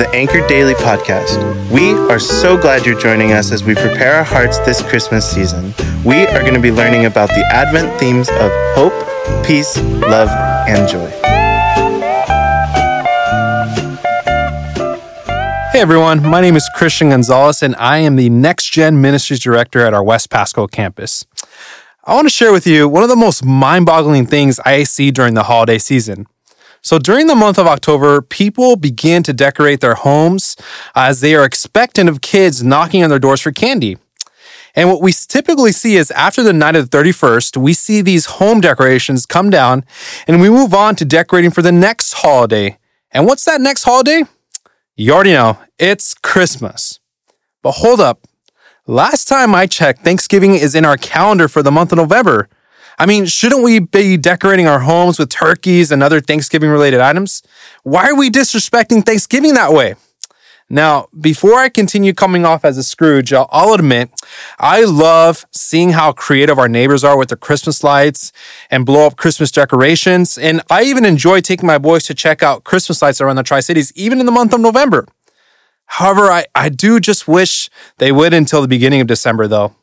the Anchor Daily Podcast. We are so glad you're joining us as we prepare our hearts this Christmas season. We are going to be learning about the Advent themes of hope, peace, love, and joy. Hey everyone, my name is Christian Gonzalez, and I am the Next Gen Ministries Director at our West Pasco campus. I want to share with you one of the most mind boggling things I see during the holiday season. So during the month of October, people begin to decorate their homes uh, as they are expectant of kids knocking on their doors for candy. And what we typically see is after the night of the 31st, we see these home decorations come down and we move on to decorating for the next holiday. And what's that next holiday? You already know, it's Christmas. But hold up. Last time I checked, Thanksgiving is in our calendar for the month of November. I mean, shouldn't we be decorating our homes with turkeys and other Thanksgiving related items? Why are we disrespecting Thanksgiving that way? Now, before I continue coming off as a Scrooge, I'll admit I love seeing how creative our neighbors are with their Christmas lights and blow up Christmas decorations. And I even enjoy taking my boys to check out Christmas lights around the Tri Cities, even in the month of November. However, I, I do just wish they would until the beginning of December, though.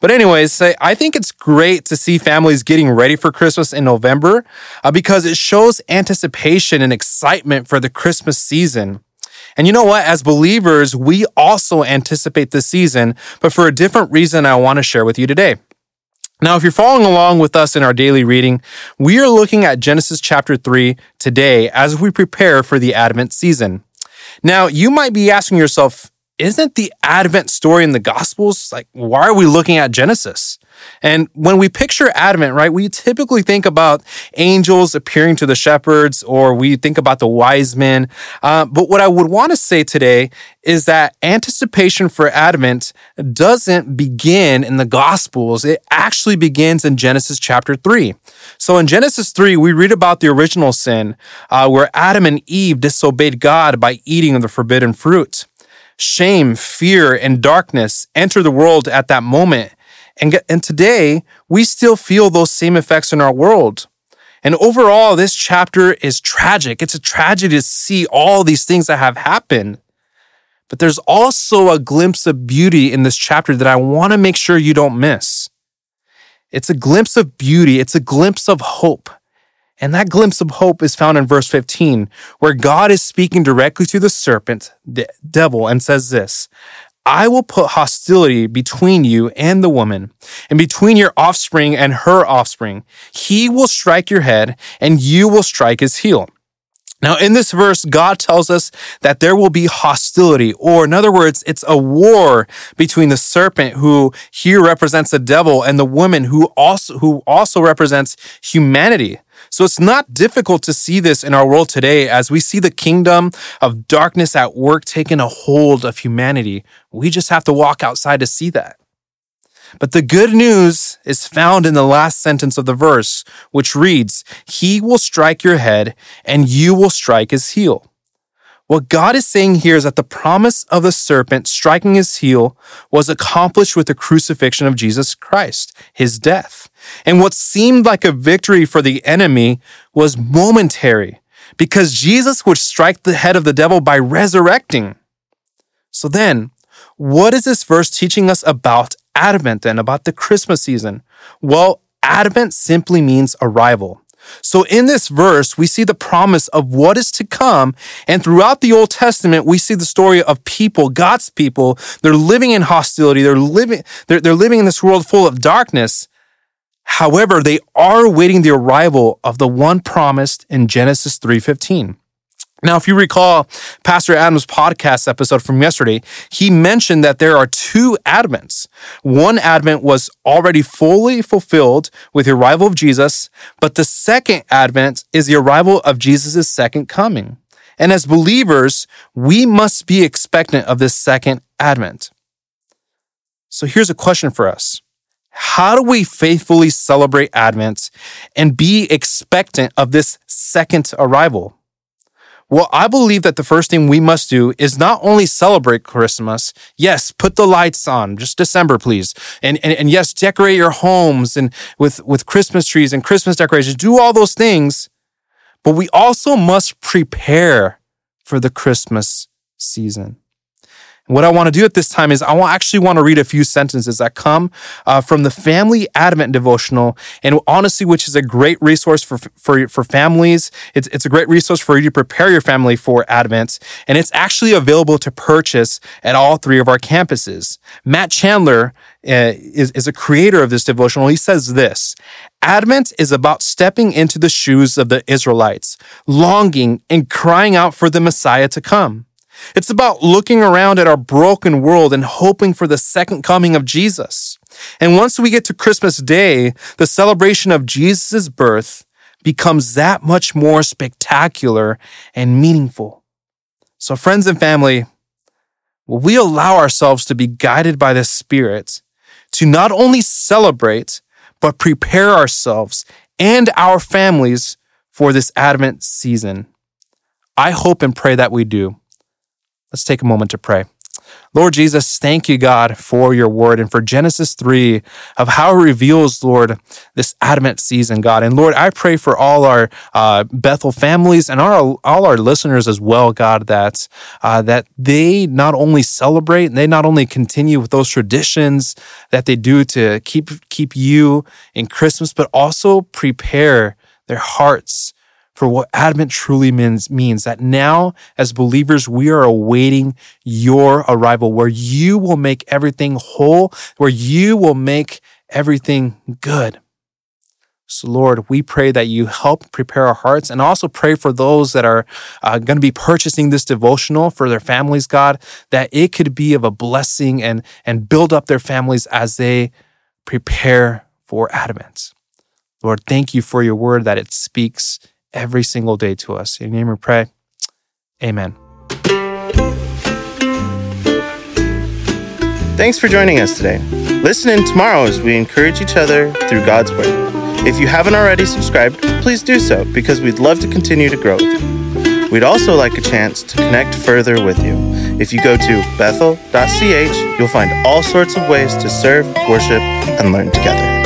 But anyways, I think it's great to see families getting ready for Christmas in November uh, because it shows anticipation and excitement for the Christmas season. And you know what? As believers, we also anticipate this season, but for a different reason I want to share with you today. Now, if you're following along with us in our daily reading, we are looking at Genesis chapter 3 today as we prepare for the Advent season. Now, you might be asking yourself, isn't the Advent story in the Gospels like, why are we looking at Genesis? And when we picture Advent, right, we typically think about angels appearing to the shepherds or we think about the wise men. Uh, but what I would want to say today is that anticipation for Advent doesn't begin in the Gospels. It actually begins in Genesis chapter 3. So in Genesis 3, we read about the original sin uh, where Adam and Eve disobeyed God by eating of the forbidden fruit shame, fear, and darkness enter the world at that moment. And, and today, we still feel those same effects in our world. And overall, this chapter is tragic. It's a tragedy to see all these things that have happened. But there's also a glimpse of beauty in this chapter that I want to make sure you don't miss. It's a glimpse of beauty. It's a glimpse of hope. And that glimpse of hope is found in verse 15, where God is speaking directly to the serpent, the devil, and says this I will put hostility between you and the woman, and between your offspring and her offspring. He will strike your head, and you will strike his heel. Now, in this verse, God tells us that there will be hostility, or in other words, it's a war between the serpent, who here represents the devil, and the woman, who also, who also represents humanity. So it's not difficult to see this in our world today as we see the kingdom of darkness at work taking a hold of humanity. We just have to walk outside to see that. But the good news is found in the last sentence of the verse, which reads, He will strike your head and you will strike his heel. What God is saying here is that the promise of the serpent striking his heel was accomplished with the crucifixion of Jesus Christ, his death. And what seemed like a victory for the enemy was momentary because Jesus would strike the head of the devil by resurrecting. So then, what is this verse teaching us about Advent and about the Christmas season? Well, Advent simply means arrival. So in this verse, we see the promise of what is to come. And throughout the Old Testament, we see the story of people, God's people. They're living in hostility. They're living, they're, they're living in this world full of darkness. However, they are waiting the arrival of the one promised in Genesis 3:15. Now, if you recall Pastor Adam's podcast episode from yesterday, he mentioned that there are two advents. One advent was already fully fulfilled with the arrival of Jesus, but the second advent is the arrival of Jesus' second coming. And as believers, we must be expectant of this second advent. So here's a question for us. How do we faithfully celebrate Advent and be expectant of this second arrival? Well, I believe that the first thing we must do is not only celebrate Christmas. Yes, put the lights on, just December, please. And, and, and yes, decorate your homes and with, with Christmas trees and Christmas decorations. Do all those things. But we also must prepare for the Christmas season. What I want to do at this time is I actually want to read a few sentences that come uh, from the Family Advent Devotional, and honestly, which is a great resource for for for families. It's it's a great resource for you to prepare your family for Advent, and it's actually available to purchase at all three of our campuses. Matt Chandler uh, is is a creator of this devotional. He says this: Advent is about stepping into the shoes of the Israelites, longing and crying out for the Messiah to come. It's about looking around at our broken world and hoping for the second coming of Jesus. And once we get to Christmas Day, the celebration of Jesus' birth becomes that much more spectacular and meaningful. So, friends and family, will we allow ourselves to be guided by the Spirit to not only celebrate, but prepare ourselves and our families for this Advent season? I hope and pray that we do. Let's take a moment to pray. Lord Jesus, thank you, God, for your word and for Genesis 3 of how it reveals, Lord, this Advent season, God. And Lord, I pray for all our uh, Bethel families and our, all our listeners as well, God, that, uh, that they not only celebrate and they not only continue with those traditions that they do to keep, keep you in Christmas, but also prepare their hearts for what Advent truly means, means that now, as believers, we are awaiting your arrival, where you will make everything whole, where you will make everything good. So, Lord, we pray that you help prepare our hearts and also pray for those that are uh, going to be purchasing this devotional for their families, God, that it could be of a blessing and, and build up their families as they prepare for Advent. Lord, thank you for your word that it speaks every single day to us. In your name we pray. Amen. Thanks for joining us today. Listen in tomorrow as we encourage each other through God's Word. If you haven't already subscribed, please do so because we'd love to continue to grow with you. We'd also like a chance to connect further with you. If you go to bethel.ch, you'll find all sorts of ways to serve, worship, and learn together.